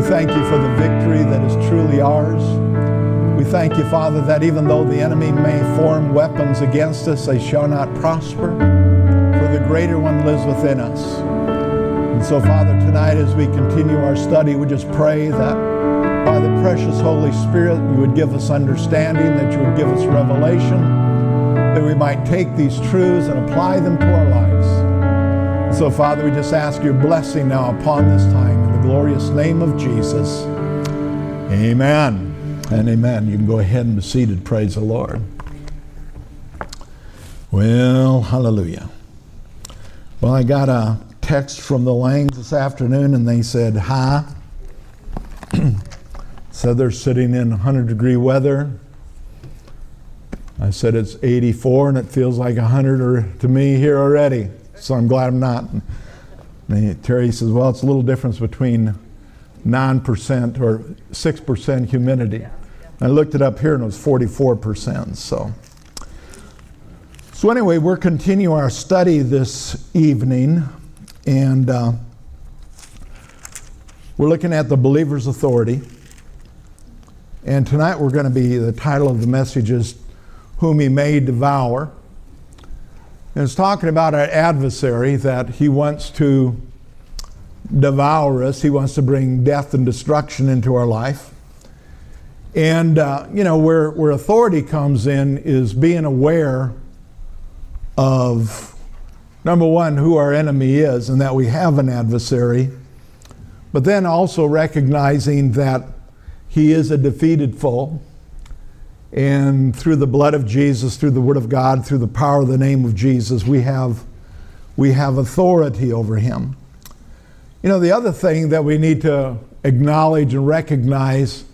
We thank you for the victory that is truly ours. We thank you, Father, that even though the enemy may form weapons against us, they shall not prosper, for the greater one lives within us. And so, Father, tonight as we continue our study, we just pray that by the precious Holy Spirit, you would give us understanding, that you would give us revelation, that we might take these truths and apply them to our lives. And so, Father, we just ask your blessing now upon this time glorious name of Jesus. Amen and amen. You can go ahead and be seated. Praise the Lord. Well, hallelujah. Well, I got a text from the Langs this afternoon, and they said, Hi. said they're sitting in 100 degree weather. I said it's 84 and it feels like 100 or, to me here already. So I'm glad I'm not. And Terry says, Well, it's a little difference between 9% or 6% humidity. I looked it up here and it was 44%. So, so anyway, we're continuing our study this evening, and uh, we're looking at the believer's authority. And tonight we're going to be, the title of the message is Whom He May Devour. And it's talking about our adversary that he wants to devour us, he wants to bring death and destruction into our life. And, uh, you know, where, where authority comes in is being aware of, number one, who our enemy is and that we have an adversary, but then also recognizing that he is a defeated foe. And through the blood of Jesus, through the Word of God, through the power of the name of Jesus, we have, we have authority over him. You know, the other thing that we need to acknowledge and recognize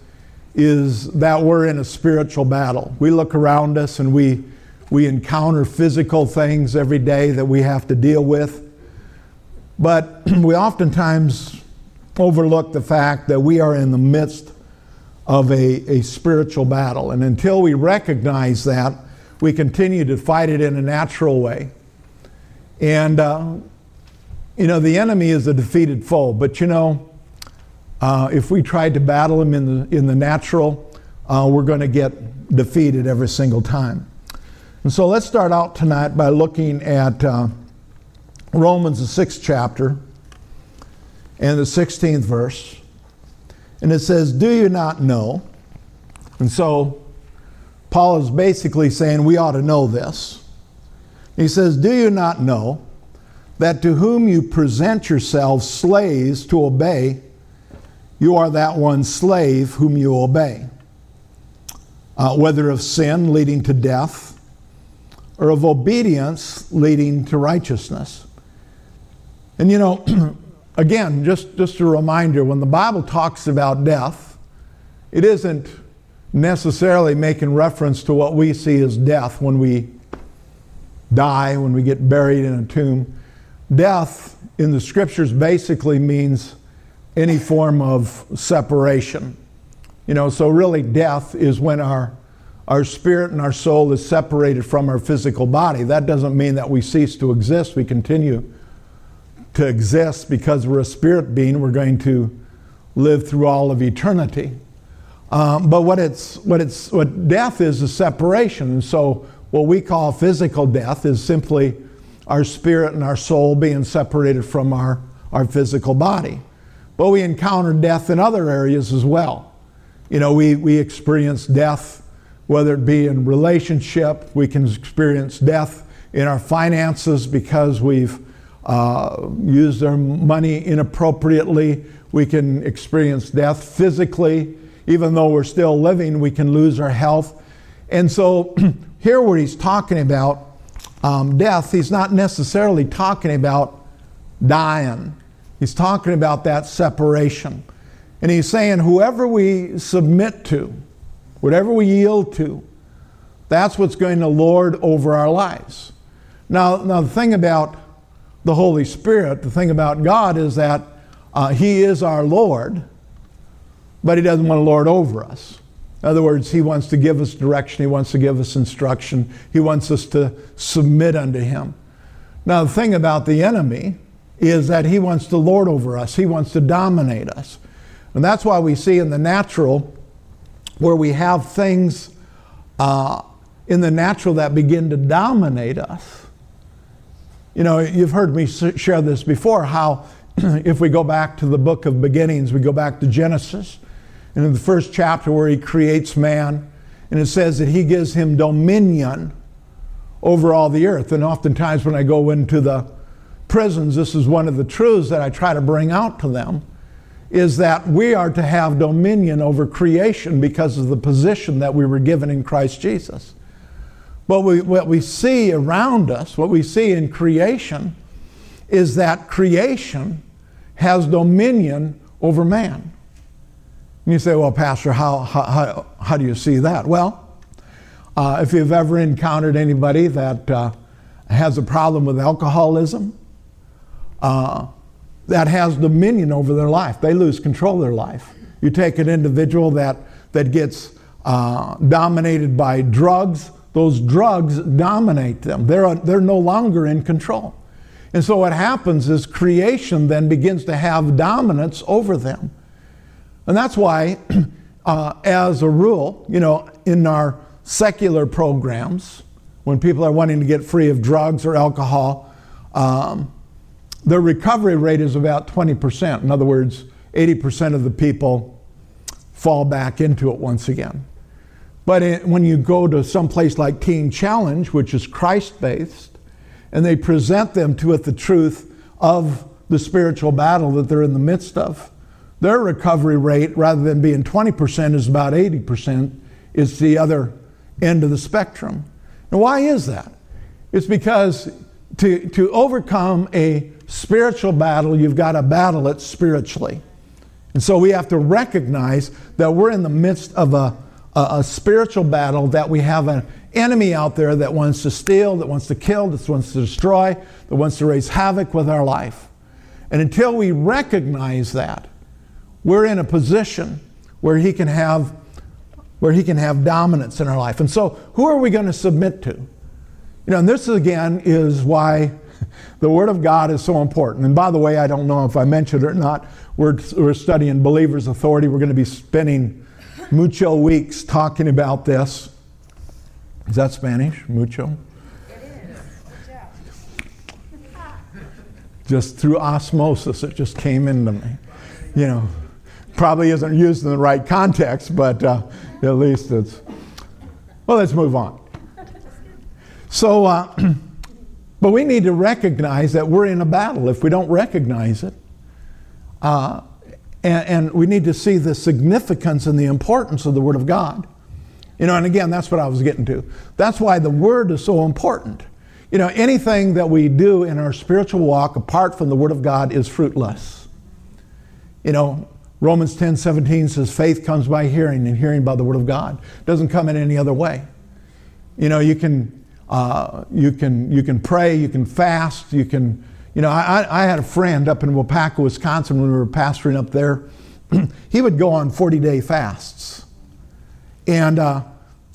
is that we're in a spiritual battle. We look around us and we, we encounter physical things every day that we have to deal with. But we oftentimes overlook the fact that we are in the midst of a, a spiritual battle. And until we recognize that, we continue to fight it in a natural way. And, uh, you know, the enemy is a defeated foe. But, you know, uh, if we tried to battle him in the, in the natural, uh, we're going to get defeated every single time. And so let's start out tonight by looking at uh, Romans, the sixth chapter, and the 16th verse. And it says, Do you not know? And so Paul is basically saying we ought to know this. He says, Do you not know that to whom you present yourselves slaves to obey, you are that one slave whom you obey? Uh, whether of sin leading to death or of obedience leading to righteousness. And you know, again, just, just a reminder when the Bible talks about death, it isn't necessarily making reference to what we see as death when we die, when we get buried in a tomb. Death in the scriptures basically means any form of separation. You know, so really death is when our our spirit and our soul is separated from our physical body. That doesn't mean that we cease to exist. We continue to exist because we're a spirit being. We're going to live through all of eternity. Um, but what it's what it's what death is is separation. And so what we call physical death is simply our spirit and our soul being separated from our, our physical body. But we encounter death in other areas as well. You know, we, we experience death, whether it be in relationship, we can experience death in our finances because we've uh, used our money inappropriately. We can experience death physically. Even though we're still living, we can lose our health. And so, here, where he's talking about um, death, he's not necessarily talking about dying. He's talking about that separation. And he's saying, whoever we submit to, whatever we yield to, that's what's going to lord over our lives. Now, now the thing about the Holy Spirit, the thing about God is that uh, He is our Lord, but He doesn't want to lord over us. In other words, He wants to give us direction, He wants to give us instruction, He wants us to submit unto Him. Now, the thing about the enemy is that he wants to lord over us, he wants to dominate us. And that's why we see in the natural where we have things uh, in the natural that begin to dominate us. You know, you've heard me share this before how if we go back to the book of beginnings, we go back to Genesis, and in the first chapter where he creates man, and it says that he gives him dominion over all the earth. And oftentimes when I go into the prisons, this is one of the truths that I try to bring out to them is that we are to have dominion over creation because of the position that we were given in Christ Jesus. But we, what we see around us, what we see in creation, is that creation has dominion over man. And you say, well, Pastor, how, how, how, do you see that? Well, uh, if you've ever encountered anybody that uh, has a problem with alcoholism, uh, that has dominion over their life, they lose control of their life. You take an individual that, that gets uh, dominated by drugs, those drugs dominate them. They're, they're no longer in control. And so what happens is creation then begins to have dominance over them. And that's why, uh, as a rule, you know, in our secular programs, when people are wanting to get free of drugs or alcohol, um, the recovery rate is about 20%. In other words, 80% of the people fall back into it once again. But when you go to some place like Teen Challenge, which is Christ based, and they present them to it the truth of the spiritual battle that they're in the midst of, their recovery rate, rather than being 20%, is about 80%. It's the other end of the spectrum. And why is that? It's because to, to overcome a spiritual battle, you've got to battle it spiritually. And so we have to recognize that we're in the midst of a, a, a, spiritual battle, that we have an enemy out there that wants to steal, that wants to kill, that wants to destroy, that wants to raise havoc with our life. And until we recognize that, we're in a position where he can have where he can have dominance in our life. And so who are we going to submit to? You know, and this again is why the Word of God is so important. And by the way, I don't know if I mentioned it or not, we're, we're studying Believer's Authority. We're going to be spending mucho weeks talking about this. Is that Spanish? Mucho? It is. Just through osmosis, it just came into me. You know, probably isn't used in the right context, but uh, at least it's. Well, let's move on. So, uh, but we need to recognize that we're in a battle. If we don't recognize it, uh, and, and, we need to see the significance and the importance of the Word of God. You know, and again, that's what I was getting to. That's why the Word is so important. You know, anything that we do in our spiritual walk apart from the Word of God is fruitless. You know, Romans 10 17 says, faith comes by hearing, and hearing by the Word of God. It doesn't come in any other way. You know, you can, uh, you can, you can pray, you can fast, you can you know, I, I had a friend up in Waupaca, Wisconsin, when we were pastoring up there. he would go on 40 day fasts. And, uh,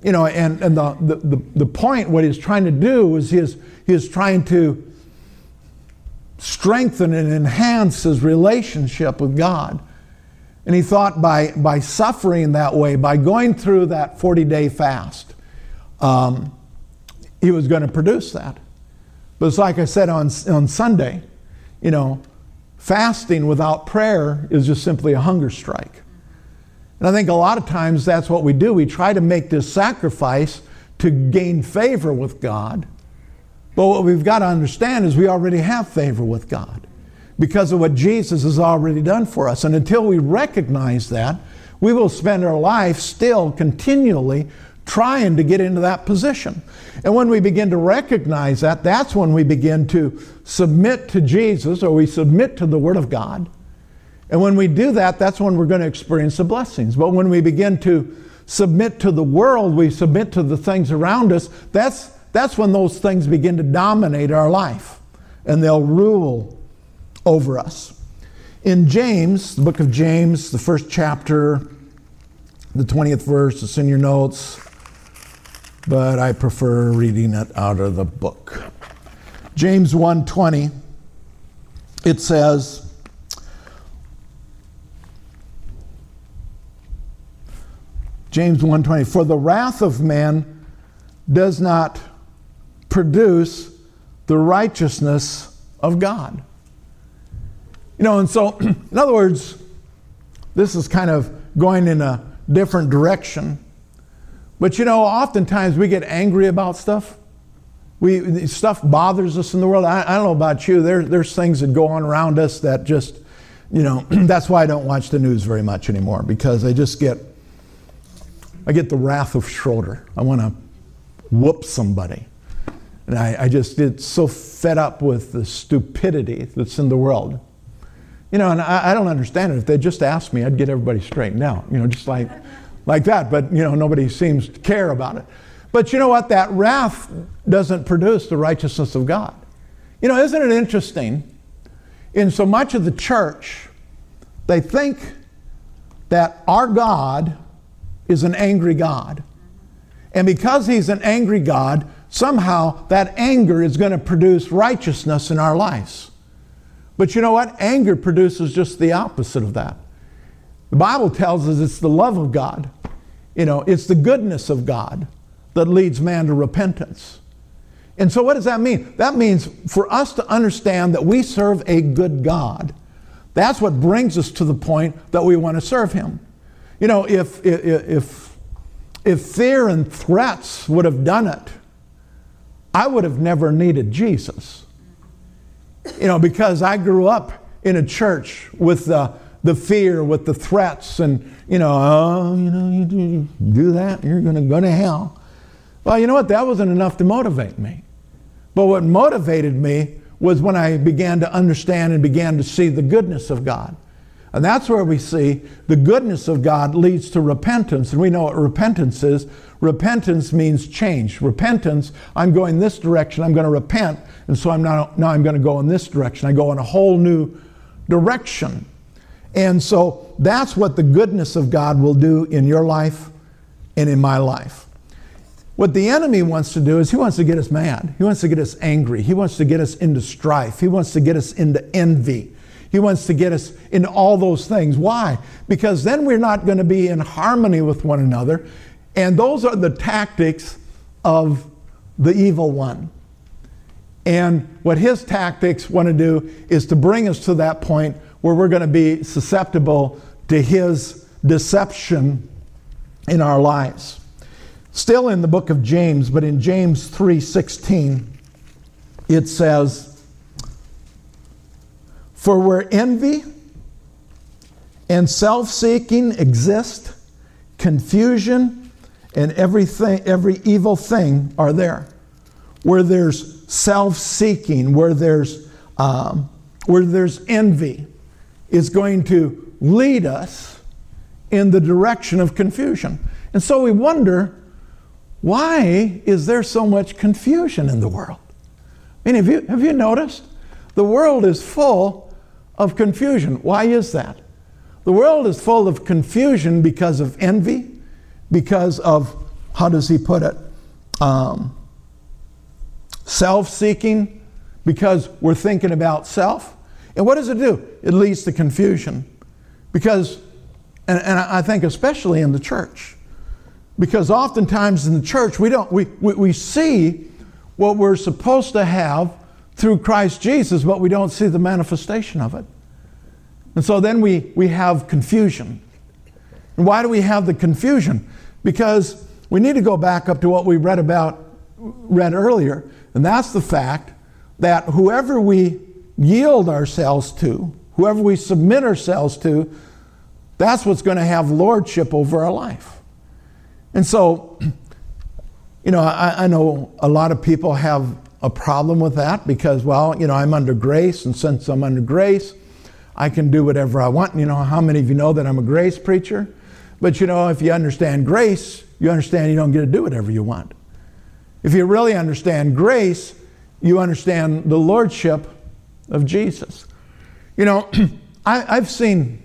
you know, and, and the, the, the point, what he's trying to do is he is, he is trying to strengthen and enhance his relationship with God. And he thought by, by suffering that way, by going through that 40 day fast, um, he was going to produce that. But it's like I said on, on Sunday, you know, fasting without prayer is just simply a hunger strike. And I think a lot of times that's what we do. We try to make this sacrifice to gain favor with God. But what we've got to understand is we already have favor with God because of what Jesus has already done for us. And until we recognize that, we will spend our life still continually trying to get into that position. And when we begin to recognize that, that's when we begin to submit to Jesus or we submit to the Word of God. And when we do that, that's when we're going to experience the blessings. But when we begin to submit to the world, we submit to the things around us, that's, that's when those things begin to dominate our life and they'll rule over us. In James, the book of James, the first chapter, the 20th verse, it's in your notes but I prefer reading it out of the book. James 1:20 it says James 1:20 For the wrath of man does not produce the righteousness of God. You know, and so in other words, this is kind of going in a different direction. But you know, oftentimes we get angry about stuff. We stuff bothers us in the world. I, I don't know about you. There, there's things that go on around us that just, you know, that's why I don't watch the news very much anymore because I just get, I get the wrath of Schroeder. I want to whoop somebody. And I, I just get so fed up with the stupidity that's in the world. You know, and I, I don't understand it. If they just asked me, I'd get everybody straightened out, you know, just like, like that. But, you know, nobody seems to care about it. But you know what? That wrath doesn't produce the righteousness of God. You know, isn't it interesting? In so much of the church, they think that our God is an angry God. And because he's an angry God, somehow that anger is going to produce righteousness in our lives. But you know what? Anger produces just the opposite of that. The Bible tells us it's the love of God, you know, it's the goodness of God that leads man to repentance. And so, what does that mean? That means for us to understand that we serve a good God. That's what brings us to the point that we want to serve Him. You know, if, if, if fear and threats would have done it, I would have never needed Jesus. You know, because I grew up in a church with the, the fear, with the threats, and, you know, oh, you know, you do, do that, you're going to go to hell. Well, you know what? That wasn't enough to motivate me. But what motivated me was when I began to understand and began to see the goodness of God. And that's where we see the goodness of God leads to repentance. And we know what repentance is. Repentance means change. Repentance, I'm going this direction, I'm going to repent, and so I'm not, now I'm going to go in this direction. I go in a whole new direction. And so that's what the goodness of God will do in your life and in my life. What the enemy wants to do is he wants to get us mad. He wants to get us angry. He wants to get us into strife. He wants to get us into envy. He wants to get us into all those things. Why? Because then we're not going to be in harmony with one another. And those are the tactics of the evil one. And what his tactics want to do is to bring us to that point where we're going to be susceptible to his deception in our lives. Still in the book of James, but in James 3:16, it says, "For where envy and self-seeking exist, confusion and everything, every evil thing are there. Where there's self-seeking, where there's um, where there's envy, is going to lead us in the direction of confusion. And so we wonder why is there so much confusion in the world? I mean, have you, have you noticed? The world is full of confusion. Why is that? The world is full of confusion because of envy, because of, how does he put it? Um, self seeking, because we're thinking about self. And what does it do? It leads to confusion. Because, and, and I think especially in the church, because oftentimes in the church, we, don't, we, we, we see what we're supposed to have through Christ Jesus, but we don't see the manifestation of it. And so then we, we have confusion. And why do we have the confusion? Because we need to go back up to what we read about read earlier, and that's the fact that whoever we yield ourselves to, whoever we submit ourselves to, that's what's going to have lordship over our life. And so, you know, I, I, know a lot of people have a problem with that because, well, you know, I'm under grace, and since I'm under grace, I can do whatever I want. You know, how many of you know that I'm a grace preacher? But you know, if you understand grace, you understand you don't get to do whatever you want. If you really understand grace, you understand the lordship of Jesus. You know, I, have seen,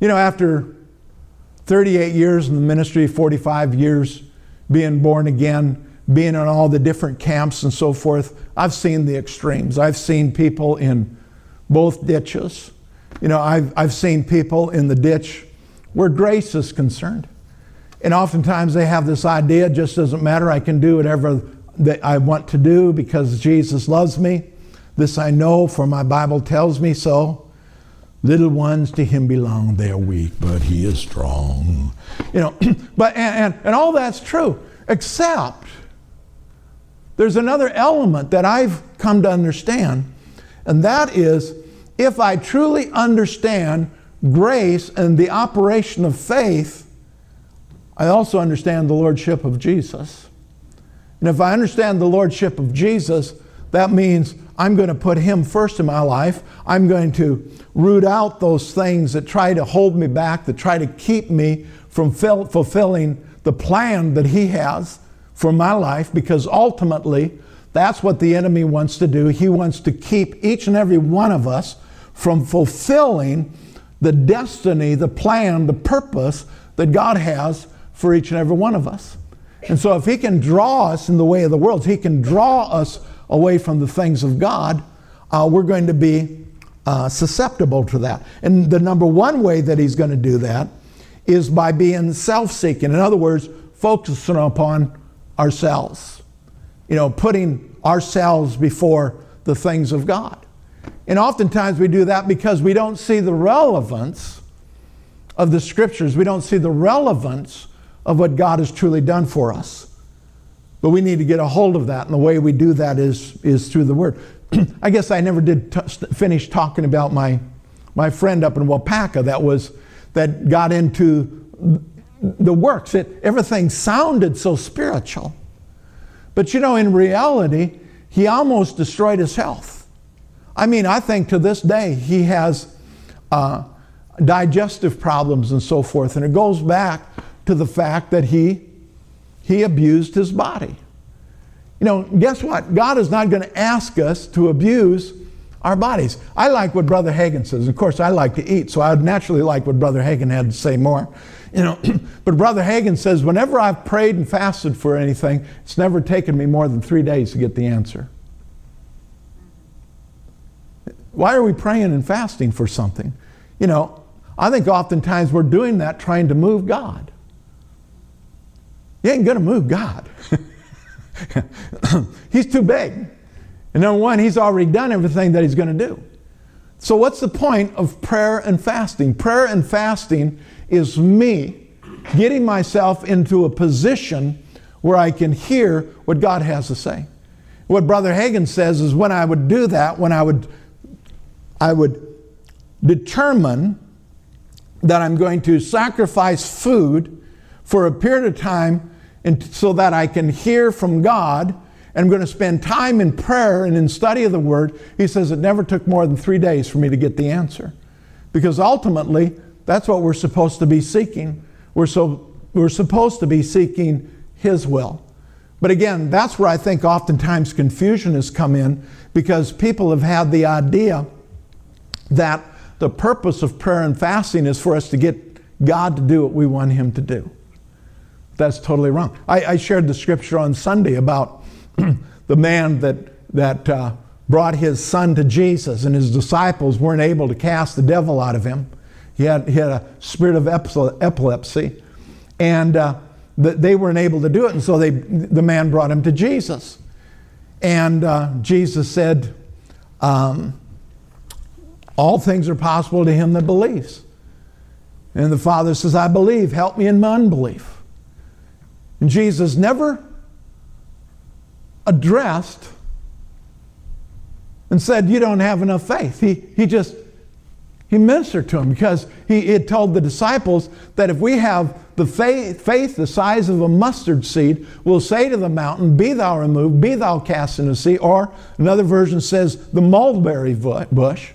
you know, after 38 years in the ministry, 45 years being born again, being in all the different camps and so forth, I've seen the extremes. I've seen people in both ditches. You know, I've, I've seen people in the ditch where grace is concerned. And oftentimes they have this idea, it just doesn't matter, I can do whatever that I want to do because Jesus loves me. This I know, for my Bible tells me so. Little ones to him belong, they are weak, but he is strong. You know, but and, and, and all that's true, except there's another element that I've come to understand, and that is if I truly understand grace and the operation of faith, I also understand the Lordship of Jesus. And if I understand the Lordship of Jesus, that means I'm going to put Him first in my life. I'm going to root out those things that try to hold me back, that try to keep me from fulfilling the plan that He has for my life, because ultimately, that's what the enemy wants to do. He wants to keep each and every one of us from fulfilling the destiny, the plan, the purpose that God has for each and every one of us. And so, if He can draw us in the way of the world, He can draw us away from the things of God, uh, we're going to be uh, susceptible to that. And the number one way that He's going to do that is by being self seeking. In other words, focusing upon ourselves, you know, putting ourselves before the things of God. And oftentimes we do that because we don't see the relevance of the scriptures. We don't see the relevance of what God has truly done for us. But we need to get a hold of that, and the way we do that is, is through the Word. I guess I never did t- finish talking about my, my friend up in Waupaca that was that got into the works. It, everything sounded so spiritual. But you know, in reality, he almost destroyed his health. I mean, I think to this day he has uh, digestive problems and so forth, and it goes back to the fact that he, he abused his body. You know, guess what? God is not going to ask us to abuse our bodies. I like what Brother Hagin says. Of course, I like to eat, so I would naturally like what Brother Hagin had to say more. You know, but Brother Hagin says, whenever I've prayed and fasted for anything, it's never taken me more than three days to get the answer. Why are we praying and fasting for something? You know, I think oftentimes we're doing that trying to move God. You ain't going to move God. he's too big. And number one, he's already done everything that he's going to do. So, what's the point of prayer and fasting? Prayer and fasting is me getting myself into a position where I can hear what God has to say. What Brother Hagin says is when I would do that, when I would, I would determine that I'm going to sacrifice food for a period of time and so that I can hear from God and I'm going to spend time in prayer and in study of the Word, he says it never took more than three days for me to get the answer. Because ultimately, that's what we're supposed to be seeking. We're, so, we're supposed to be seeking His will. But again, that's where I think oftentimes confusion has come in because people have had the idea that the purpose of prayer and fasting is for us to get God to do what we want Him to do. That's totally wrong. I, I shared the scripture on Sunday about the man that, that uh, brought his son to Jesus, and his disciples weren't able to cast the devil out of him. He had, he had a spirit of epilepsy, and uh, they weren't able to do it, and so they, the man brought him to Jesus. And uh, Jesus said, um, All things are possible to him that believes. And the father says, I believe, help me in my unbelief. Jesus never addressed and said, You don't have enough faith. He, he just he ministered to him because he had told the disciples that if we have the faith, faith the size of a mustard seed, we'll say to the mountain, Be thou removed, be thou cast into the sea. Or another version says, The mulberry bush,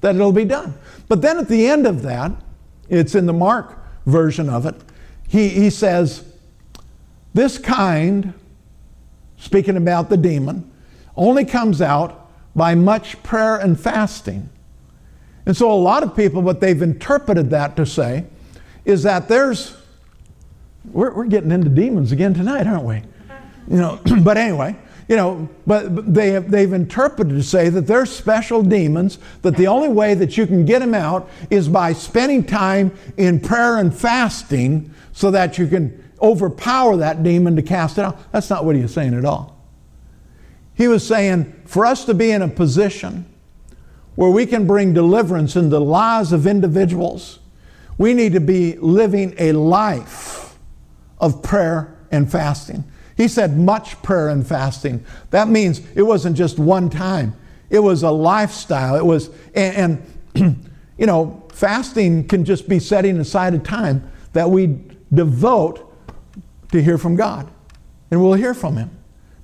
that it'll be done. But then at the end of that, it's in the Mark version of it, he, he says, this kind, speaking about the demon, only comes out by much prayer and fasting. And so, a lot of people, what they've interpreted that to say is that there's, we're, we're getting into demons again tonight, aren't we? You know, but anyway, you know, but they have, they've interpreted to say that they're special demons, that the only way that you can get them out is by spending time in prayer and fasting so that you can overpower that demon to cast it out. That's not what he was saying at all. He was saying for us to be in a position where we can bring deliverance in the lives of individuals, we need to be living a life of prayer and fasting. He said much prayer and fasting. That means it wasn't just one time, it was a lifestyle. It was, and, and you know, fasting can just be setting aside a time that we devote to hear from God. And we'll hear from Him.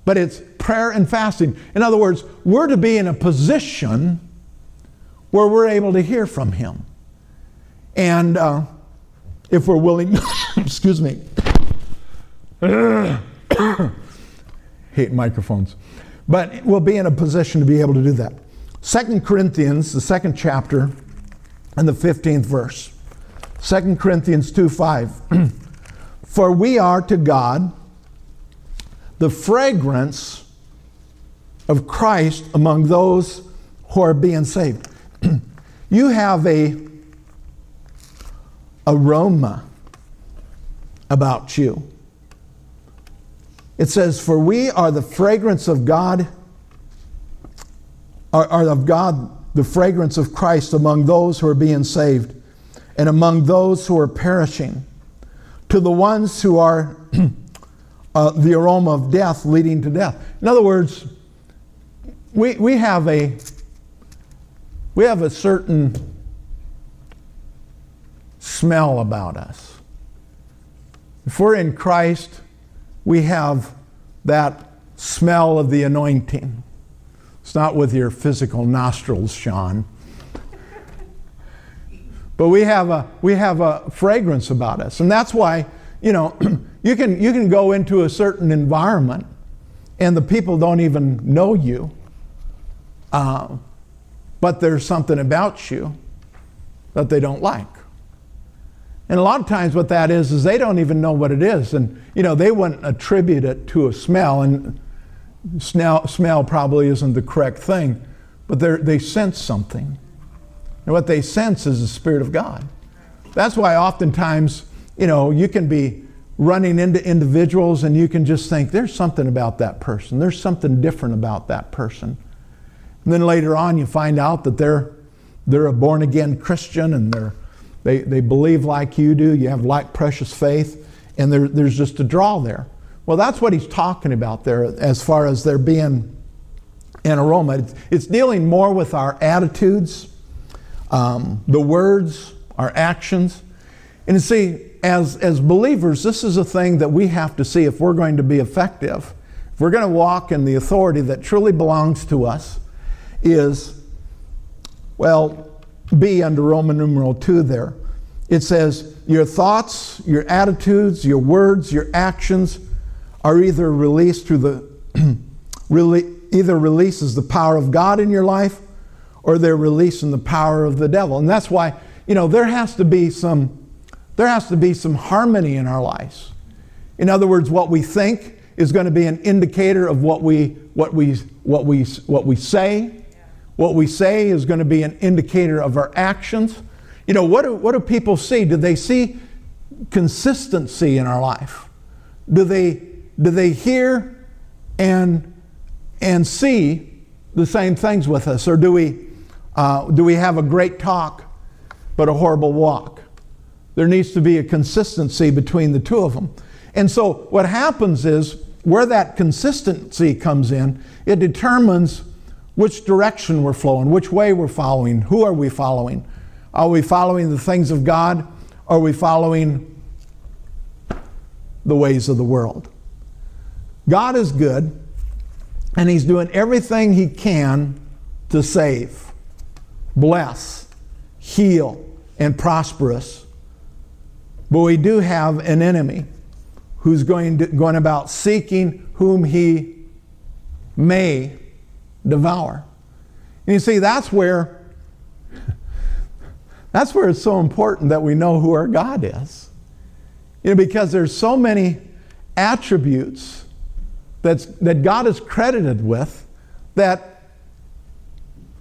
But it's prayer and fasting. In other words, we're to be in a position where we're able to hear from Him. And uh, if we're willing, excuse me. hate microphones. But we'll be in a position to be able to do that. Second Corinthians, the second chapter, and the 15th verse. Second Corinthians 2 5. For we are to God the fragrance of Christ among those who are being saved. you have a aroma about you. It says, For we are the fragrance of God, are, are of God the fragrance of Christ among those who are being saved and among those who are perishing. To the ones who are uh, the aroma of death leading to death. In other words, we, we have a we have a certain smell about us. If we're in Christ, we have that smell of the anointing. It's not with your physical nostrils, Sean. But we have a we have a fragrance about us. And that's why, you know, you can you can go into a certain environment and the people don't even know you. Uh, but there's something about you that they don't like. And a lot of times what that is is they don't even know what it is. And, you know, they wouldn't attribute it to a smell. And smell, smell probably isn't the correct thing. But they sense something. And what they sense is the Spirit of God. That's why oftentimes, you know, you can be running into individuals and you can just think, there's something about that person. There's something different about that person. And then later on, you find out that they're, they're a born again Christian and they're they, they believe like you do. You have like precious faith. And there, there's just a draw there. Well, that's what he's talking about there as far as there being an aroma. It's, it's dealing more with our attitudes, um, the words, our actions. And you see, as, as believers, this is a thing that we have to see if we're going to be effective. If we're going to walk in the authority that truly belongs to us, is, well, B under Roman numeral 2 there. It says, Your thoughts, your attitudes, your words, your actions are either released through the, really, either releases the power of God in your life or they're releasing the power of the devil. And that's why, you know, there has to be some, there has to be some harmony in our lives. In other words, what we think is going to be an indicator of what we, what we, what we, what we say what we say is going to be an indicator of our actions. You know, what do, what do people see? Do they see consistency in our life? Do they, do they hear and, and see the same things with us? Or do we, uh, do we have a great talk but a horrible walk? There needs to be a consistency between the two of them. And so what happens is where that consistency comes in, it determines which direction we're flowing, which way we're following, who are we following? Are we following the things of God? Are we following the ways of the world? God is good, and He's doing everything He can to save, bless, heal, and prosper us. But we do have an enemy who's going, to, going about seeking whom He may devour. And you see, that's where that's where it's so important that we know who our God is. You know, because there's so many attributes that's, that God is credited with that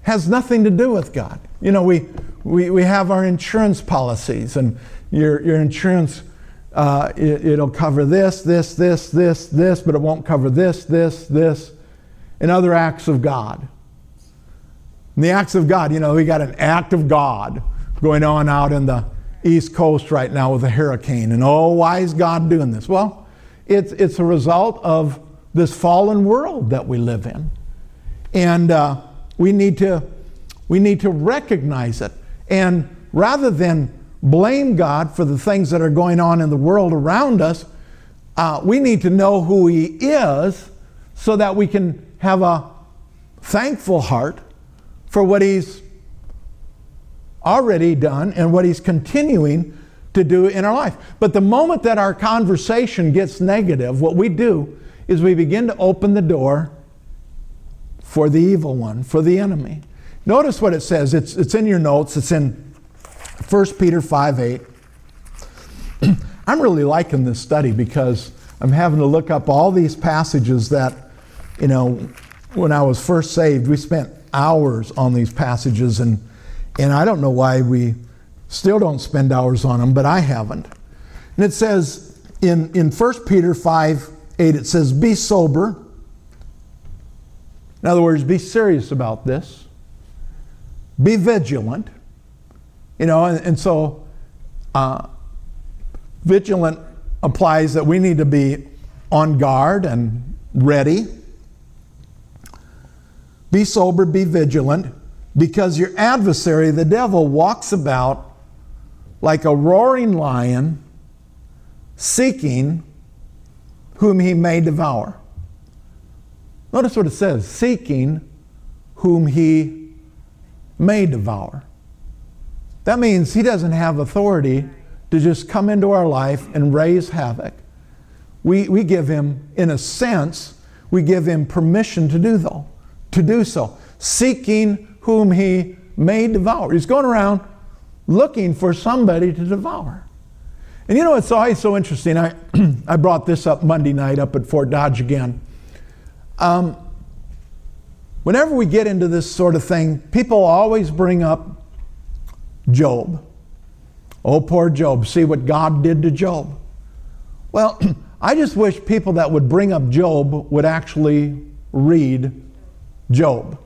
has nothing to do with God. You know, we, we, we have our insurance policies, and your, your insurance, uh, it, will cover this, this, this, this, this, but it won't cover this, this, this, and other acts of God. And the acts of God, you know, we got an act of God going on out in the East Coast right now with a hurricane. And oh, why is God doing this? Well, it's, it's a result of this fallen world that we live in. And uh, we, need to, we need to recognize it. And rather than blame God for the things that are going on in the world around us, uh, we need to know who He is so that we can have a thankful heart for what He's already done and what He's continuing to do in our life. But the moment that our conversation gets negative, what we do is we begin to open the door for the evil one, for the enemy. Notice what it says. It's, it's in your notes. It's in 1 Peter 5 8. I'm really liking this study because I'm having to look up all these passages that, you know, when I was first saved, we spent hours on these passages, and, and I don't know why we still don't spend hours on them, but I haven't. And it says in, in 1 Peter 5 8, it says, Be sober. In other words, be serious about this. Be vigilant. You know, and, and so uh, vigilant applies that we need to be on guard and ready. Be sober, be vigilant, because your adversary, the devil, walks about like a roaring lion, seeking whom he may devour. Notice what it says seeking whom he may devour. That means he doesn't have authority to just come into our life and raise havoc. We, we give him, in a sense, we give him permission to do though, to do so, seeking whom he may devour. He's going around looking for somebody to devour. And you know, it's always so interesting. I, I brought this up Monday night up at Fort Dodge again. Um, whenever we get into this sort of thing, people always bring up Job. Oh, poor Job. See what God did to Job. Well, I just wish people that would bring up Job would actually read Job.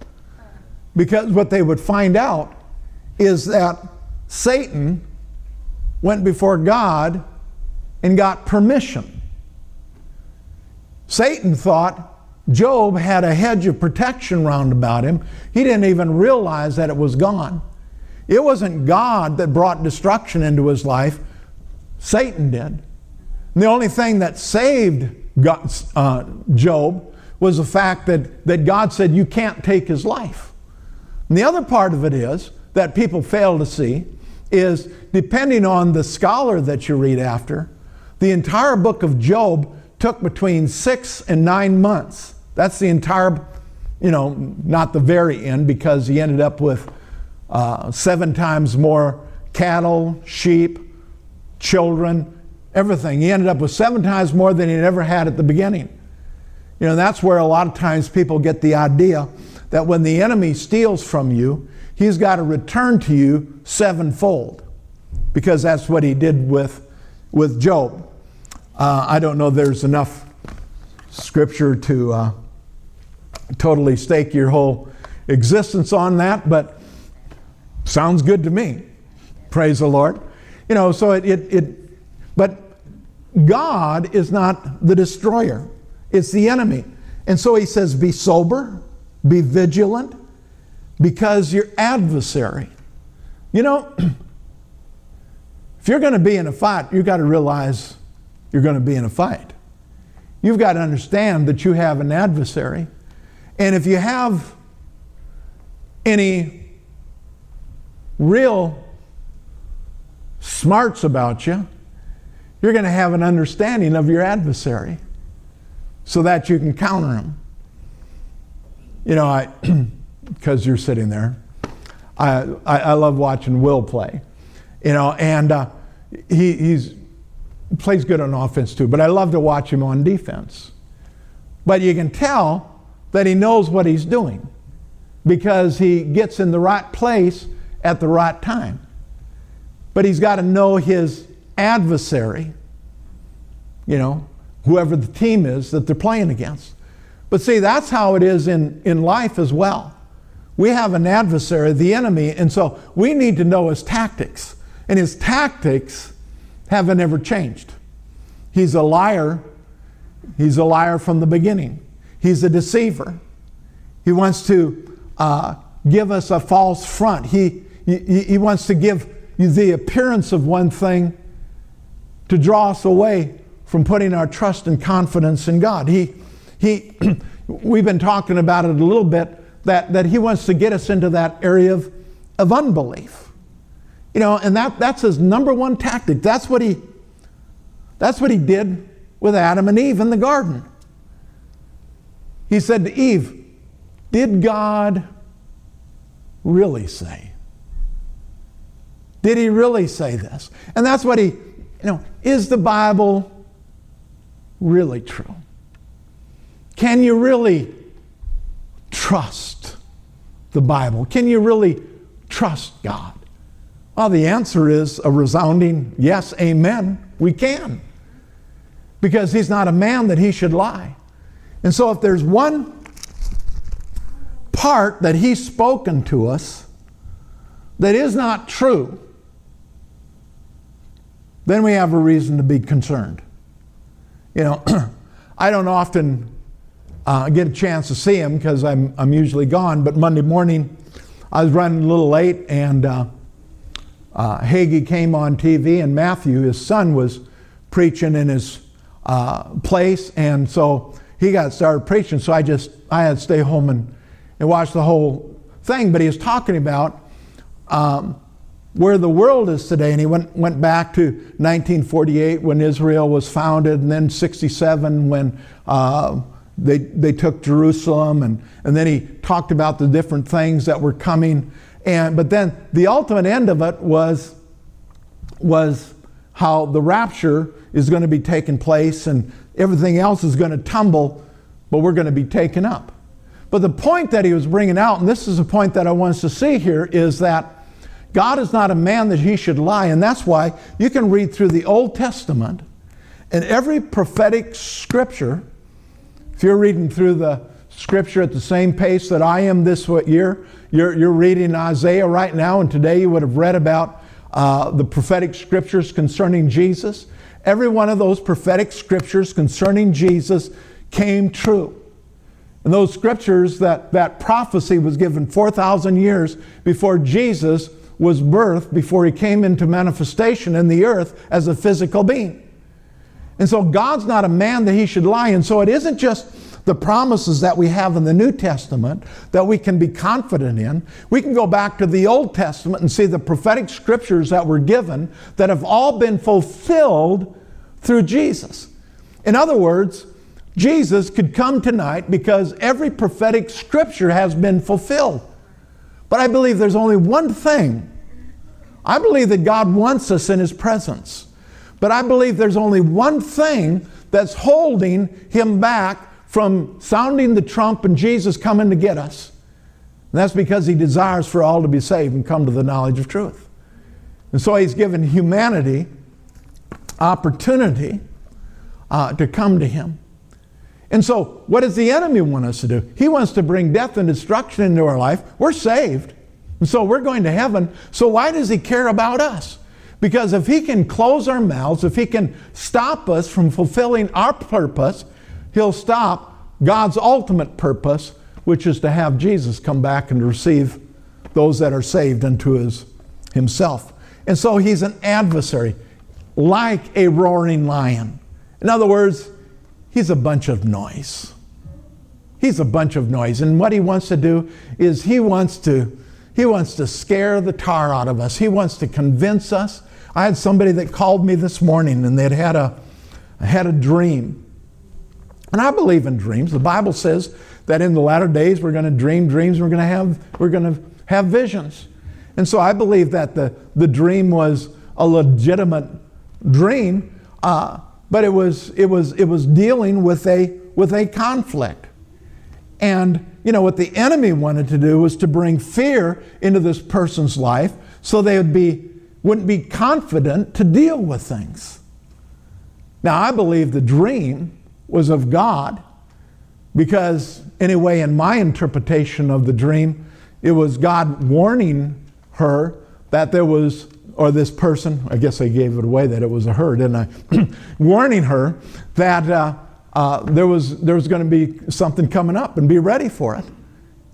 Because what they would find out is that Satan went before God and got permission. Satan thought Job had a hedge of protection round about him. He didn't even realize that it was gone. It wasn't God that brought destruction into his life, Satan did. And the only thing that saved God, uh, Job was the fact that, that God said, You can't take his life. And the other part of it is that people fail to see is depending on the scholar that you read after, the entire book of Job took between six and nine months. That's the entire, you know, not the very end because he ended up with uh, seven times more cattle, sheep, children, everything. He ended up with seven times more than he'd ever had at the beginning. You know, that's where a lot of times people get the idea that when the enemy steals from you, he's got to return to you sevenfold because that's what he did with, with Job. Uh, I don't know there's enough scripture to uh, totally stake your whole existence on that, but sounds good to me. Praise the Lord. You know, so it, it, it but God is not the destroyer, it's the enemy. And so he says, be sober, be vigilant, because your adversary, you know, if you're going to be in a fight, you've got to realize you're going to be in a fight. You've got to understand that you have an adversary. And if you have any real smarts about you, you're going to have an understanding of your adversary so that you can counter him. You know, I. because you're sitting there. I, I, I, love watching Will play, you know, and uh, he he's, plays good on offense too, but I love to watch him on defense. But you can tell that he knows what he's doing because he gets in the right place at the right time. But he's got to know his adversary, you know, whoever the team is that they're playing against. But see, that's how it is in, in life as well. We have an adversary, the enemy, and so we need to know his tactics. And his tactics haven't ever changed. He's a liar. He's a liar from the beginning. He's a deceiver. He wants to uh, give us a false front. He, he, he wants to give you the appearance of one thing to draw us away from putting our trust and confidence in God. He, he, we've been talking about it a little bit that, that he wants to get us into that area of, of unbelief. You know, and that, that's his number one tactic. That's what he that's what he did with Adam and Eve in the garden. He said to Eve, Did God really say? Did he really say this? And that's what he, you know, is the Bible really true? Can you really trust the Bible? Can you really trust God? Well, the answer is a resounding yes, amen. We can. Because he's not a man that he should lie. And so, if there's one part that he's spoken to us that is not true, then we have a reason to be concerned. You know, I don't often uh, get a chance to see him because I'm, I'm usually gone, but Monday morning I was running a little late and uh, uh, Hagee came on TV and Matthew, his son, was preaching in his uh, place, and so he got started preaching. So I just I had to stay home and, and watch the whole thing. But he was talking about um, where the world is today, and he went went back to 1948 when Israel was founded, and then 67 when. Uh, they, they took Jerusalem, and, and then he talked about the different things that were coming. And, but then the ultimate end of it was, was how the rapture is going to be taking place and everything else is going to tumble, but we're going to be taken up. But the point that he was bringing out, and this is a point that I want us to see here, is that God is not a man that he should lie. And that's why you can read through the Old Testament and every prophetic scripture. If you're reading through the scripture at the same pace that I am this year, you're, you're reading Isaiah right now, and today you would have read about uh, the prophetic scriptures concerning Jesus. Every one of those prophetic scriptures concerning Jesus came true. And those scriptures, that, that prophecy was given 4,000 years before Jesus was birthed, before he came into manifestation in the earth as a physical being. And so God's not a man that he should lie. And so it isn't just the promises that we have in the New Testament that we can be confident in. We can go back to the Old Testament and see the prophetic scriptures that were given that have all been fulfilled through Jesus. In other words, Jesus could come tonight because every prophetic scripture has been fulfilled. But I believe there's only one thing. I believe that God wants us in His presence. But I believe there's only one thing that's holding Him back from sounding the trump and Jesus coming to get us. And that's because he desires for all to be saved and come to the knowledge of truth. And so he's given humanity opportunity uh, to come to him. And so, what does the enemy want us to do? He wants to bring death and destruction into our life. We're saved. And so we're going to heaven. So, why does he care about us? Because if he can close our mouths, if he can stop us from fulfilling our purpose, he'll stop God's ultimate purpose, which is to have Jesus come back and receive those that are saved unto his, himself. And so he's an adversary, like a roaring lion. In other words, he's a bunch of noise. He's a bunch of noise. And what he wants to do is he wants to he wants to scare the tar out of us. He wants to convince us. I had somebody that called me this morning and they'd had a had a dream and I believe in dreams. The Bible says that in the latter days we're going to dream dreams, we're going to have we're going to have visions. And so I believe that the, the dream was a legitimate dream, uh, but it was it was it was dealing with a with a conflict. And, you know, what the enemy wanted to do was to bring fear into this person's life so they would be, wouldn't be confident to deal with things. Now, I believe the dream was of God because, anyway, in my interpretation of the dream, it was God warning her that there was, or this person, I guess I gave it away that it was a her, didn't I? warning her that uh, uh, there was, there was going to be something coming up and be ready for it.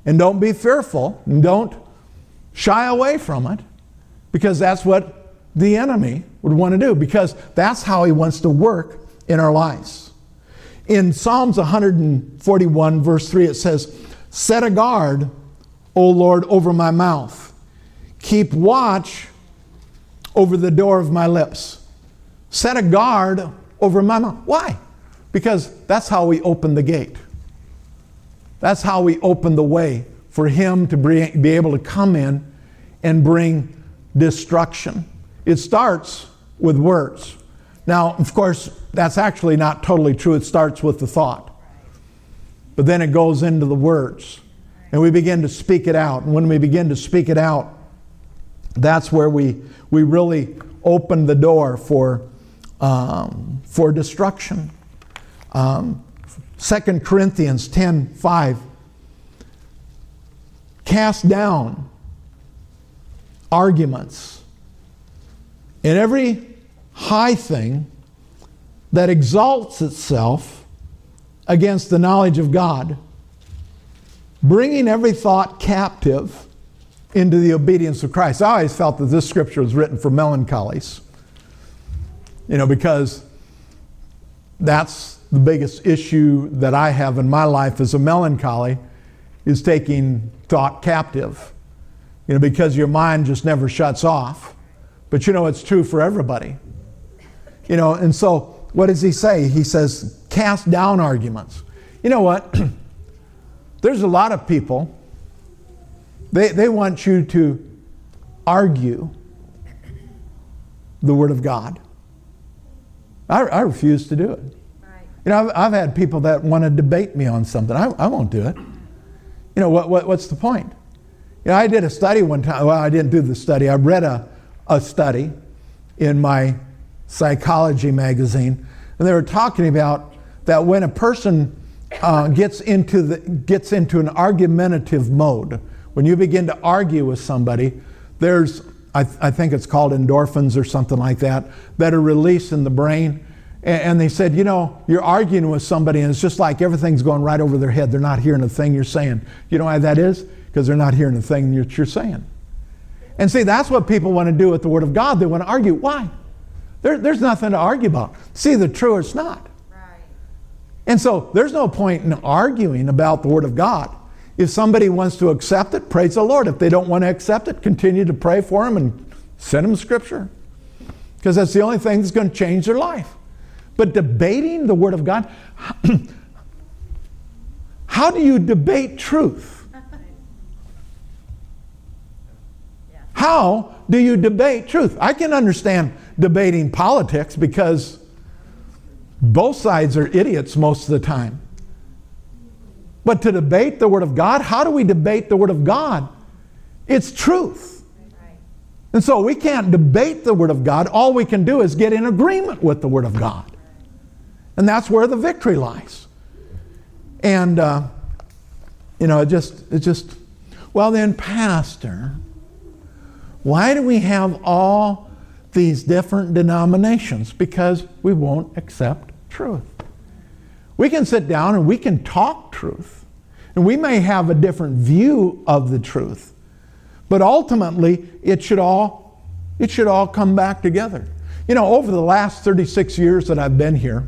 And don't be fearful and don't shy away from it because that's what the enemy would want to do because that's how he wants to work in our lives. In Psalms 141, verse 3, it says, Set a guard, O Lord, over my mouth. Keep watch over the door of my lips. Set a guard over my mouth. Why? Because that's how we open the gate. That's how we open the way for him to be able to come in and bring destruction. It starts with words. Now, of course, that's actually not totally true. It starts with the thought. But then it goes into the words. And we begin to speak it out. And when we begin to speak it out, that's where we, we really open the door for, um, for destruction. Um, 2 Corinthians 10 5. Cast down arguments In every high thing that exalts itself against the knowledge of God, bringing every thought captive into the obedience of Christ. I always felt that this scripture was written for melancholies, you know, because that's the biggest issue that I have in my life as a melancholy is taking thought captive, you know, because your mind just never shuts off. But you know, it's true for everybody. You know, and so what does he say? He says, cast down arguments. You know what? There's a lot of people, they, they want you to argue the Word of God. I, I refuse to do it. Right. You know, I've, I've, had people that want to debate me on something. I, I won't do it. You know, what, what, what's the point? You know, I did a study one time. Well, I didn't do the study. I read a, a study in my psychology magazine, and they were talking about that when a person uh, gets into the gets into an argumentative mode, when you begin to argue with somebody, there's I, th- I think it's called endorphins or something like that that are released in the brain. And, and they said, you know, you're arguing with somebody, and it's just like everything's going right over their head. They're not hearing a thing you're saying. You know why that is? Because they're not hearing a thing that you're saying. And see, that's what people want to do with the Word of God. They want to argue. Why? There, there's nothing to argue about. It's either true or it's not. Right. And so there's no point in arguing about the Word of God. If somebody wants to accept it, praise the Lord. If they don't want to accept it, continue to pray for them and send them Scripture. Because that's the only thing that's going to change their life. But debating the Word of God, how do you debate truth? How do you debate truth? I can understand debating politics because both sides are idiots most of the time. But to debate the Word of God, how do we debate the Word of God? It's truth. And so we can't debate the Word of God. All we can do is get in agreement with the Word of God. And that's where the victory lies. And, uh, you know, it just, it just, well, then, Pastor, why do we have all these different denominations because we won't accept truth. We can sit down and we can talk truth, and we may have a different view of the truth, but ultimately it should all it should all come back together. You know, over the last 36 years that I've been here,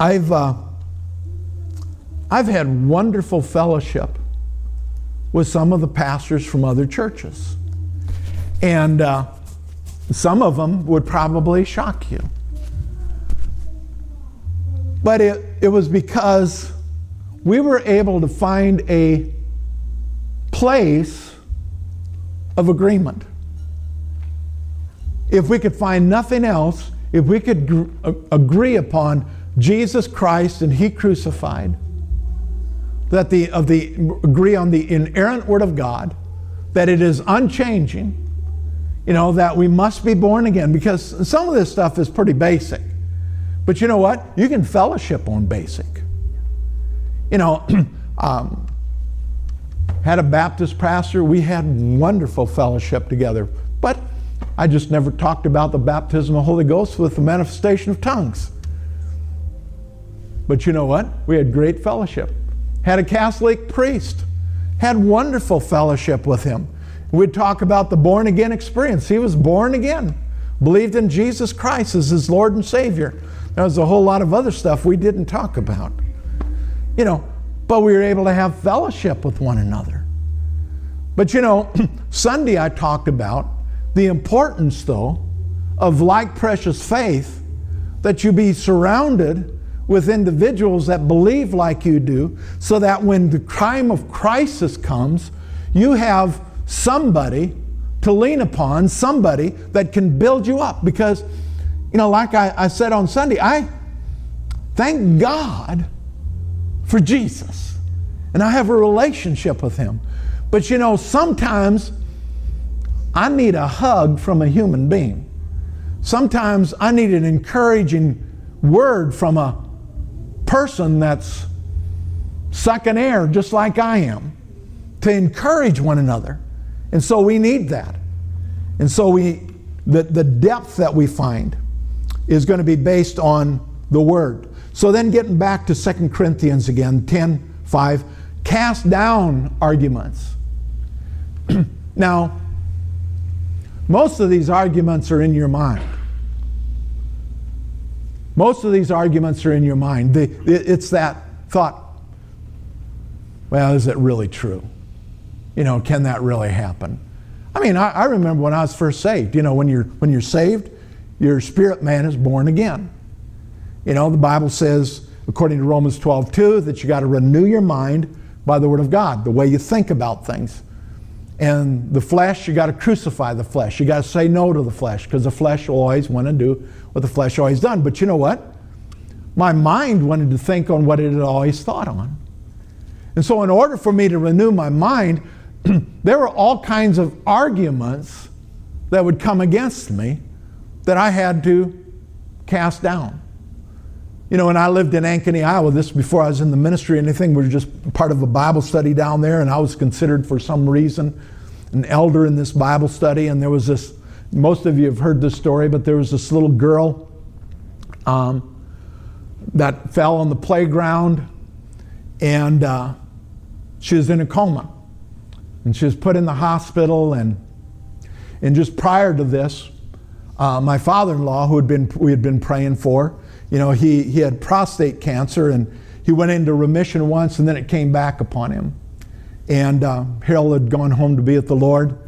I've uh, I've had wonderful fellowship with some of the pastors from other churches, and. Uh, some of them would probably shock you. But it, it was because we were able to find a place of agreement. If we could find nothing else, if we could gr- agree upon Jesus Christ and He crucified, that the of the agree on the inerrant Word of God, that it is unchanging, you know, that we must be born again because some of this stuff is pretty basic. But you know what? You can fellowship on basic. You know, um, had a Baptist pastor, we had wonderful fellowship together. But I just never talked about the baptism of the Holy Ghost with the manifestation of tongues. But you know what? We had great fellowship. Had a Catholic priest, had wonderful fellowship with him. We'd talk about the born again experience. He was born again, believed in Jesus Christ as his Lord and Savior. There was a whole lot of other stuff we didn't talk about. You know, but we were able to have fellowship with one another. But you know, Sunday I talked about the importance, though, of like precious faith that you be surrounded with individuals that believe like you do, so that when the time of crisis comes, you have somebody to lean upon, somebody that can build you up. Because, you know, like I, I said on Sunday, I thank God for Jesus. And I have a relationship with Him. But, you know, sometimes I need a hug from a human being. Sometimes I need an encouraging word from a person that's sucking air just like I am to encourage one another. And so we need that. And so we the, the depth that we find is going to be based on the word. So then getting back to 2 Corinthians again, 10, 5, cast down arguments. now, most of these arguments are in your mind. Most of these arguments are in your mind. The, it's that thought, well, is it really true? You know, can that really happen? I mean, I, I, remember when I was first saved. You know, when you're when you're saved, your spirit man is born again. You know, the Bible says, according to Romans 12, 2, that you got to renew your mind by the Word of God, the way you think about things. And the flesh, you got to crucify the flesh. You got to say no to the flesh because the flesh will always want to do what the flesh always done. But you know what? My mind wanted to think on what it had always thought on. And so, in order for me to renew my mind, there were all kinds of arguments that would come against me that I had to cast down. You know, when I lived in Ankeny, Iowa, this before I was in the ministry or anything, we were just part of a Bible study down there, and I was considered for some reason an elder in this Bible study, and there was this most of you have heard this story, but there was this little girl um, that fell on the playground and uh, she was in a coma. And she was put in the hospital. And, and just prior to this, uh, my father in law, who had been, we had been praying for, you know, he, he had prostate cancer and he went into remission once and then it came back upon him. And uh, Harold had gone home to be with the Lord.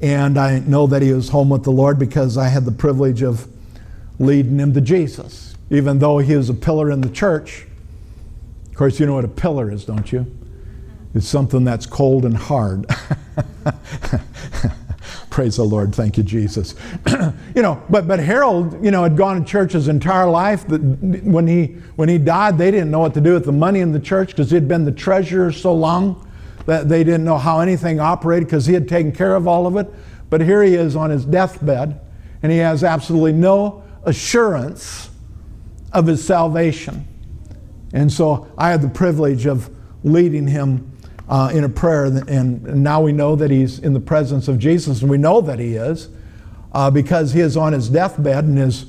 And I know that he was home with the Lord because I had the privilege of leading him to Jesus. Even though he was a pillar in the church. Of course, you know what a pillar is, don't you? It's something that's cold and hard. Praise the Lord. Thank you, Jesus. you know, but but Harold, you know, had gone to church his entire life. When he when he died, they didn't know what to do with the money in the church because he'd been the treasurer so long that they didn't know how anything operated because he had taken care of all of it. But here he is on his deathbed, and he has absolutely no assurance of his salvation. And so I had the privilege of leading him uh, in a prayer, and, now we know that he's in the presence of Jesus, and we know that he is uh, because he is on his deathbed, and his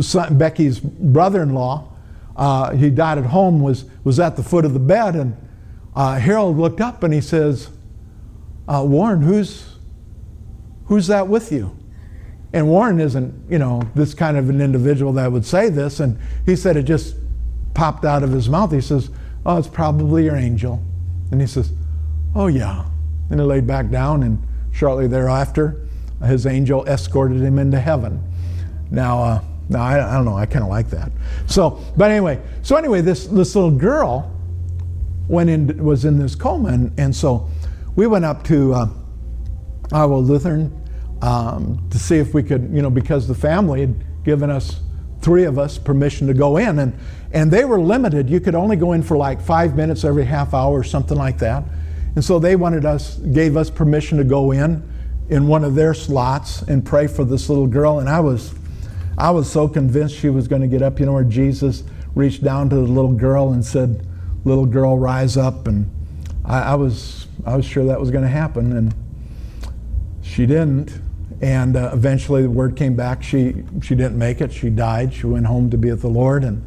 son, Becky's brother-in-law, uh, he died at home, was was at the foot of the bed, and uh, Harold looked up and he says, uh, Warren, who's, who's that with you? And Warren isn't, you know, this kind of an individual that would say this. And he said it just popped out of his mouth. He says, Oh, it's probably your angel. And he says, Oh, yeah. And he laid back down, and shortly thereafter, his angel escorted him into heaven. Now, uh, now I, I don't know, I kind of like that. So, but anyway, so anyway, this, this little girl went in, was in this coma. And, and so we went up to uh, Iowa Lutheran um, to see if we could, you know, because the family had given us three of us permission to go in. And, and they were limited. You could only go in for like five minutes every half hour or something like that. And so they wanted us, gave us permission to go in in one of their slots and pray for this little girl. And I was, I was so convinced she was going to get up. You know, where Jesus reached down to the little girl and said, "Little girl, rise up." And I, I was, I was sure that was going to happen, and she didn't. And uh, eventually, the word came back. She she didn't make it. She died. She went home to be with the Lord. And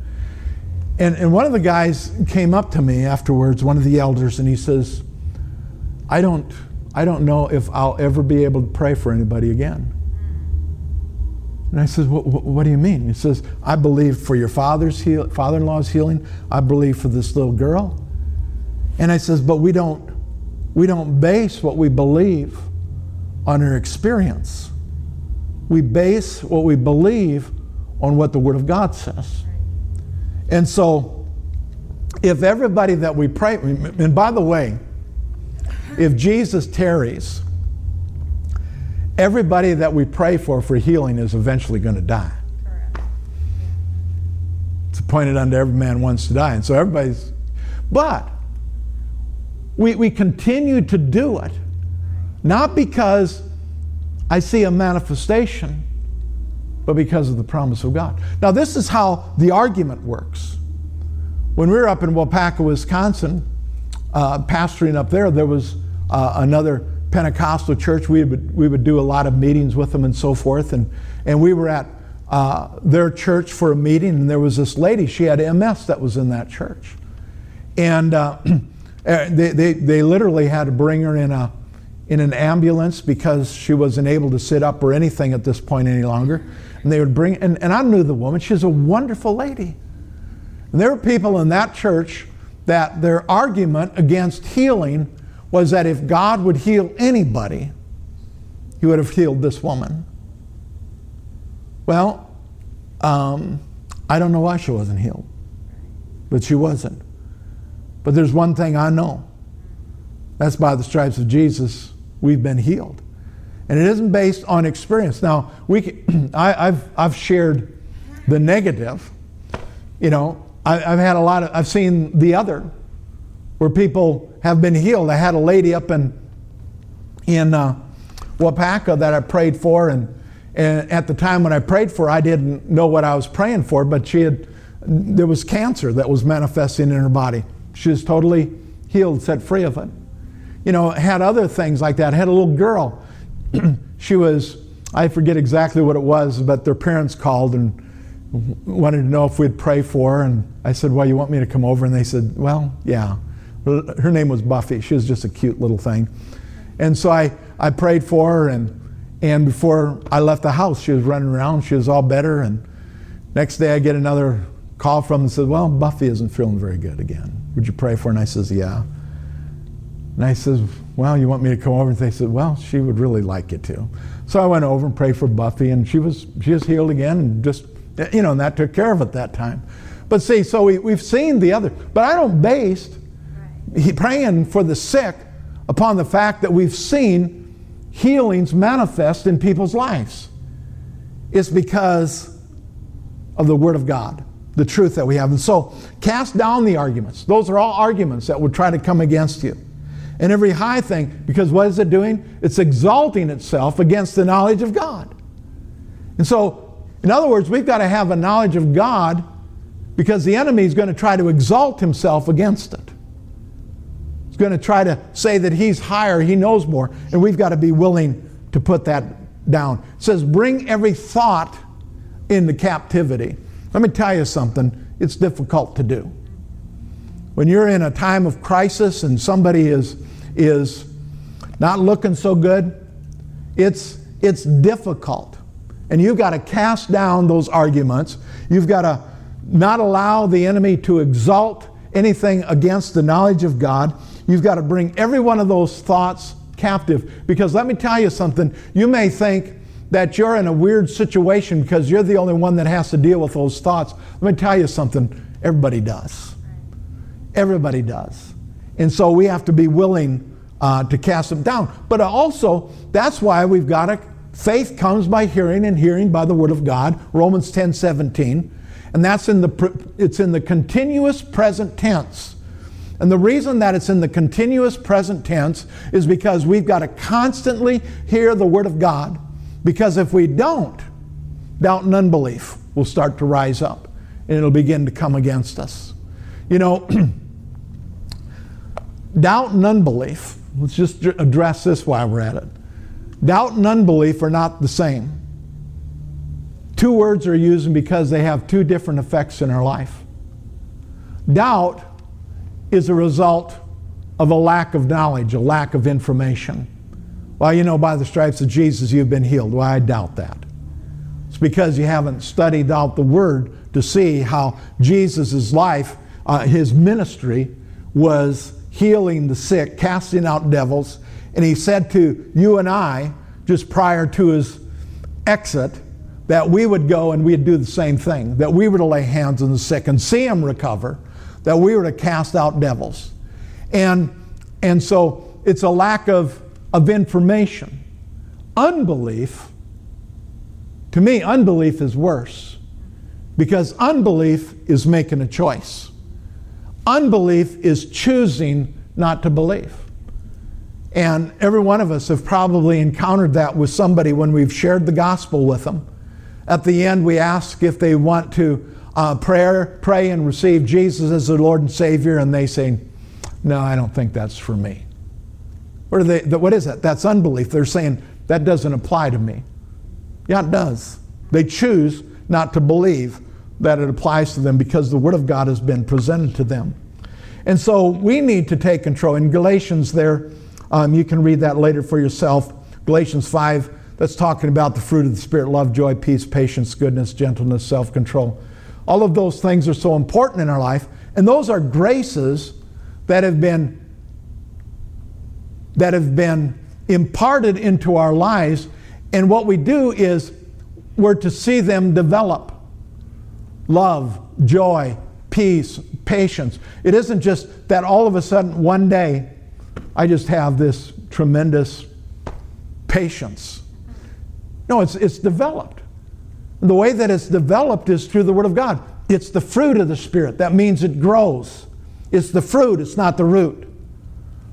and and one of the guys came up to me afterwards, one of the elders, and he says, "I don't." I don't know if I'll ever be able to pray for anybody again. And I says, what, do you mean? He says, I believe for your father's heal, father-in-law's healing. I believe for this little girl. And I says, but we don't, we don't base what we believe on our experience. We base what we believe on what the Word of God says. And so, if everybody that we pray, and by the way, if Jesus tarries, everybody that we pray for for healing is eventually going to die. It's appointed unto every man once to die. And so everybody's, but we, we continue to do it, not because I see a manifestation, but because of the promise of God. Now, this is how the argument works. When we were up in Waupaca, Wisconsin, uh, pastoring up there, there was uh, another Pentecostal church. We would, we would do a lot of meetings with them and so forth. And, and we were at uh, their church for a meeting, and there was this lady, she had MS that was in that church. And uh, eh, they, they, they literally had to bring her in, a, in an ambulance because she wasn't able to sit up or anything at this point any longer. And they would bring, and, and I knew the woman, she's a wonderful lady. And there were people in that church that their argument against healing was that if God would heal anybody, he would have healed this woman. Well, um, I don't know why she wasn't healed, but she wasn't. But there's one thing I know that's by the stripes of Jesus, we've been healed. And it isn't based on experience. Now, we can, I, have I've shared the negative. You know, I, I've had a lot of, I've seen the other where people have been healed. I had a lady up in in uh, Waupaca that I prayed for, and, and at the time when I prayed for, her, I didn't know what I was praying for, but she had there was cancer that was manifesting in her body. She was totally healed, set free of it. You know, had other things like that. Had a little girl. she was I forget exactly what it was, but their parents called and wanted to know if we'd pray for her. And I said, Well, you want me to come over? And they said, Well, yeah her name was Buffy. She was just a cute little thing. And so I, I prayed for her, and, and before I left the house, she was running around. She was all better. And next day, I get another call from and said, Well, Buffy isn't feeling very good again. Would you pray for her? And I says, Yeah. And I says, Well, you want me to come over? And they said, Well, she would really like you to. So I went over and prayed for Buffy, and she was she was healed again, and just you know, and that took care of it that time. But see, so we, we've seen the other, but I don't base praying for the sick upon the fact that we've seen healings manifest in people's lives. It's because of the Word of God, the truth that we have. And so, cast down the arguments. Those are all arguments that would try to come against you. And every high thing, because what is it doing? It's exalting itself against the knowledge of God. And so, in other words, we've got to have a knowledge of God because the enemy is going to try to exalt himself against it going to try to say that he's higher, he knows more, and we've got to be willing to put that down. It says, bring every thought into captivity. Let me tell you something, it's difficult to do. When you're in a time of crisis and somebody is, is not looking so good, it's, it's difficult. And you've got to cast down those arguments. You've got to not allow the enemy to exalt anything against the knowledge of God. You've got to bring every one of those thoughts captive. Because let me tell you something, you may think that you're in a weird situation because you're the only one that has to deal with those thoughts. Let me tell you something, everybody does. Everybody does. And so we have to be willing uh, to cast them down. But also, that's why we've got to Faith comes by hearing and hearing by the word of God, Romans 10 17. And that's in the, it's in the continuous present tense. And the reason that it's in the continuous present tense is because we've got to constantly hear the Word of God. Because if we don't, doubt and unbelief will start to rise up and it'll begin to come against us. You know, doubt and unbelief, let's just address this while we're at it. Doubt and unbelief are not the same. Two words are used because they have two different effects in our life. Doubt is a result of a lack of knowledge, a lack of information. Well, you know, by the stripes of Jesus, you've been healed. Well, I doubt that. It's because you haven't studied out the Word to see how Jesus' life, uh, his ministry, was healing the sick, casting out devils. And he said to you and I, just prior to his exit, that we would go and we'd do the same thing, that we were to lay hands on the sick and see them recover that we were to cast out devils. And, and so it's a lack of, of information. Unbelief, to me, unbelief is worse because unbelief is making a choice. Unbelief is choosing not to believe. And every one of us have probably encountered that with somebody when we've shared the gospel with them. At the end, we ask if they want to uh, prayer, pray and receive Jesus as their Lord and Savior, and they say, No, I don't think that's for me. What, are they, what is that? That's unbelief. They're saying, That doesn't apply to me. Yeah, it does. They choose not to believe that it applies to them because the Word of God has been presented to them. And so we need to take control. In Galatians, there, um, you can read that later for yourself. Galatians 5, that's talking about the fruit of the Spirit love, joy, peace, patience, goodness, gentleness, self control. All of those things are so important in our life. And those are graces that have been that have been imparted into our lives. And what we do is we're to see them develop. Love, joy, peace, patience. It isn't just that all of a sudden one day I just have this tremendous patience. No, it's, it's developed. The way that it's developed is through the Word of God. It's the fruit of the Spirit. That means it grows. It's the fruit, it's not the root.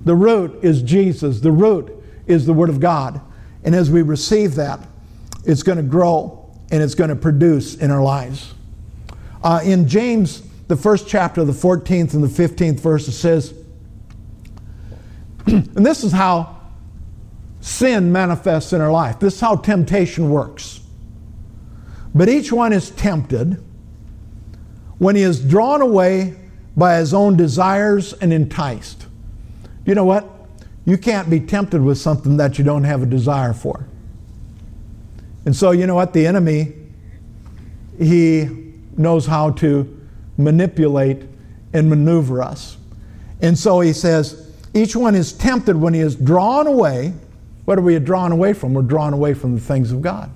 The root is Jesus, the root is the Word of God. And as we receive that, it's going to grow and it's going to produce in our lives. Uh, in James, the first chapter, the 14th and the 15th verse, it says, and this is how sin manifests in our life. This is how temptation works. But each one is tempted when he is drawn away by his own desires and enticed. You know what? You can't be tempted with something that you don't have a desire for. And so, you know what? The enemy, he knows how to manipulate and maneuver us. And so he says, each one is tempted when he is drawn away. What are we drawn away from? We're drawn away from the things of God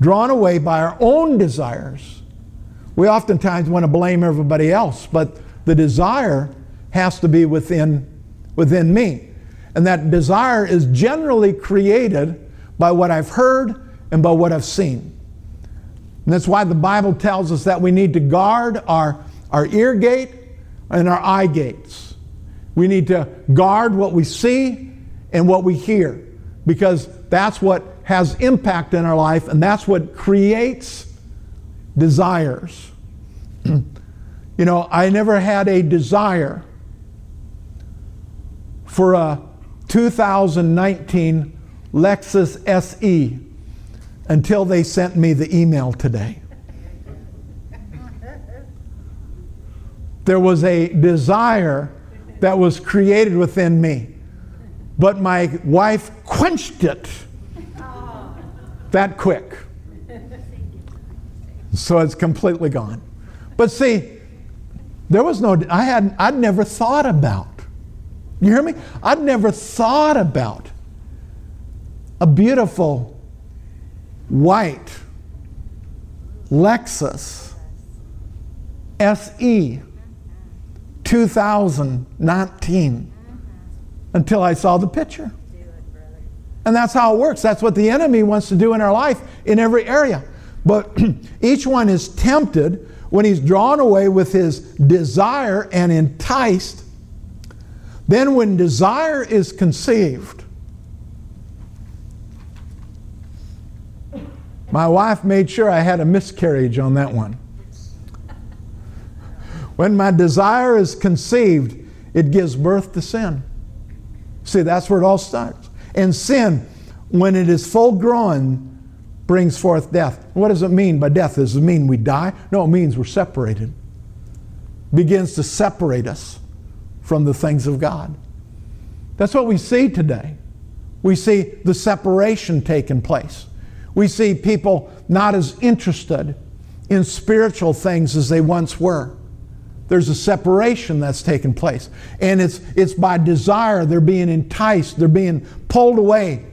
drawn away by our own desires. We oftentimes want to blame everybody else, but the desire has to be within, within me. And that desire is generally created by what I've heard and by what I've seen. And that's why the Bible tells us that we need to guard our, our ear gate and our eye gates. We need to guard what we see and what we hear because that's what has impact in our life, and that's what creates desires. you know, I never had a desire for a 2019 Lexus SE until they sent me the email today. There was a desire that was created within me, but my wife quenched it that quick. So it's completely gone. But see, there was no, I had, I'd never thought about. You hear me? I'd never thought about a beautiful white Lexus SE 2019 until I saw the picture. And that's how it works. That's what the enemy wants to do in our life in every area. But each one is tempted when he's drawn away with his desire and enticed. Then, when desire is conceived, my wife made sure I had a miscarriage on that one. When my desire is conceived, it gives birth to sin. See, that's where it all starts. And sin, when it is full grown, brings forth death. What does it mean by death? Does it mean we die? No, it means we're separated. Begins to separate us from the things of God. That's what we see today. We see the separation taking place. We see people not as interested in spiritual things as they once were. There's a separation that's taken place. And it's, it's by desire. They're being enticed, they're being pulled away.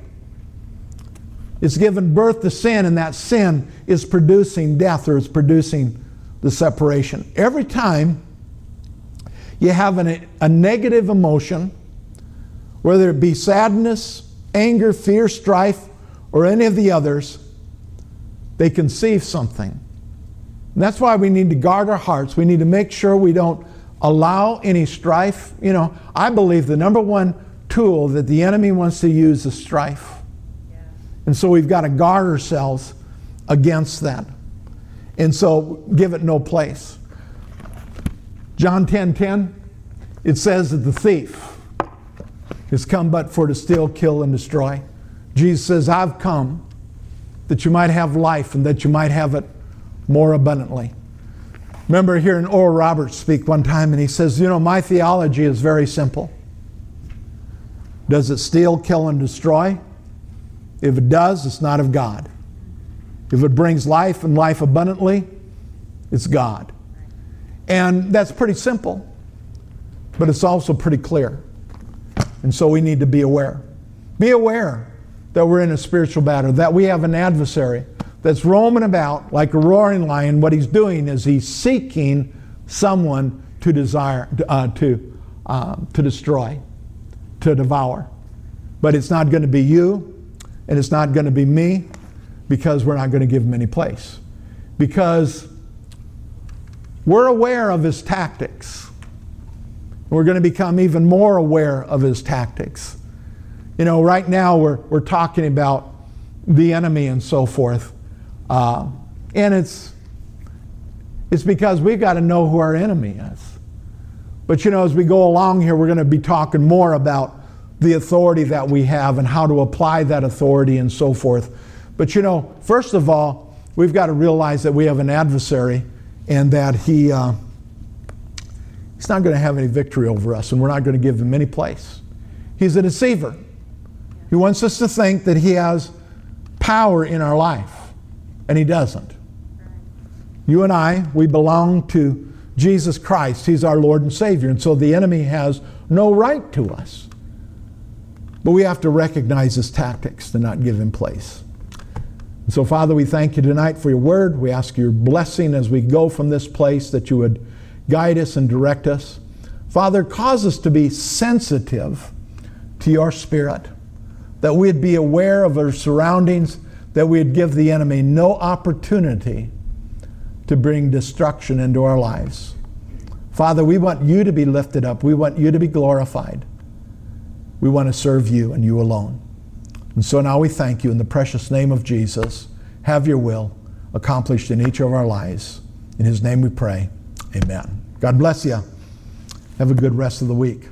It's given birth to sin, and that sin is producing death or it's producing the separation. Every time you have an, a negative emotion, whether it be sadness, anger, fear, strife, or any of the others, they conceive something. And that's why we need to guard our hearts. We need to make sure we don't allow any strife. You know, I believe the number one tool that the enemy wants to use is strife. Yeah. And so we've got to guard ourselves against that. And so give it no place. John 10 10, it says that the thief has come but for to steal, kill, and destroy. Jesus says, I've come that you might have life and that you might have it more abundantly. Remember hearing Oral Roberts speak one time, and he says, You know, my theology is very simple. Does it steal, kill, and destroy? If it does, it's not of God. If it brings life and life abundantly, it's God. And that's pretty simple, but it's also pretty clear. And so we need to be aware. Be aware that we're in a spiritual battle, that we have an adversary that's roaming about like a roaring lion, what he's doing is he's seeking someone to desire, uh, to, uh, to destroy, to devour. But it's not going to be you, and it's not going to be me, because we're not going to give him any place. Because we're aware of his tactics. We're going to become even more aware of his tactics. You know, right now we're, we're talking about the enemy and so forth. Uh, and it's, it's because we've got to know who our enemy is. But you know, as we go along here, we're going to be talking more about the authority that we have and how to apply that authority and so forth. But you know, first of all, we've got to realize that we have an adversary and that he, uh, he's not going to have any victory over us and we're not going to give him any place. He's a deceiver. He wants us to think that he has power in our life and he doesn't. You and I, we belong to Jesus Christ. He's our Lord and Savior. And so the enemy has no right to us. But we have to recognize his tactics to not give him place. And so, Father, we thank you tonight for your word. We ask your blessing as we go from this place that you would guide us and direct us. Father, cause us to be sensitive to your spirit, that we'd be aware of our surroundings that we'd give the enemy no opportunity to bring destruction into our lives. Father, we want you to be lifted up. We want you to be glorified. We want to serve you and you alone. And so now we thank you in the precious name of Jesus. Have your will accomplished in each of our lives. In his name we pray. Amen. God bless you. Have a good rest of the week.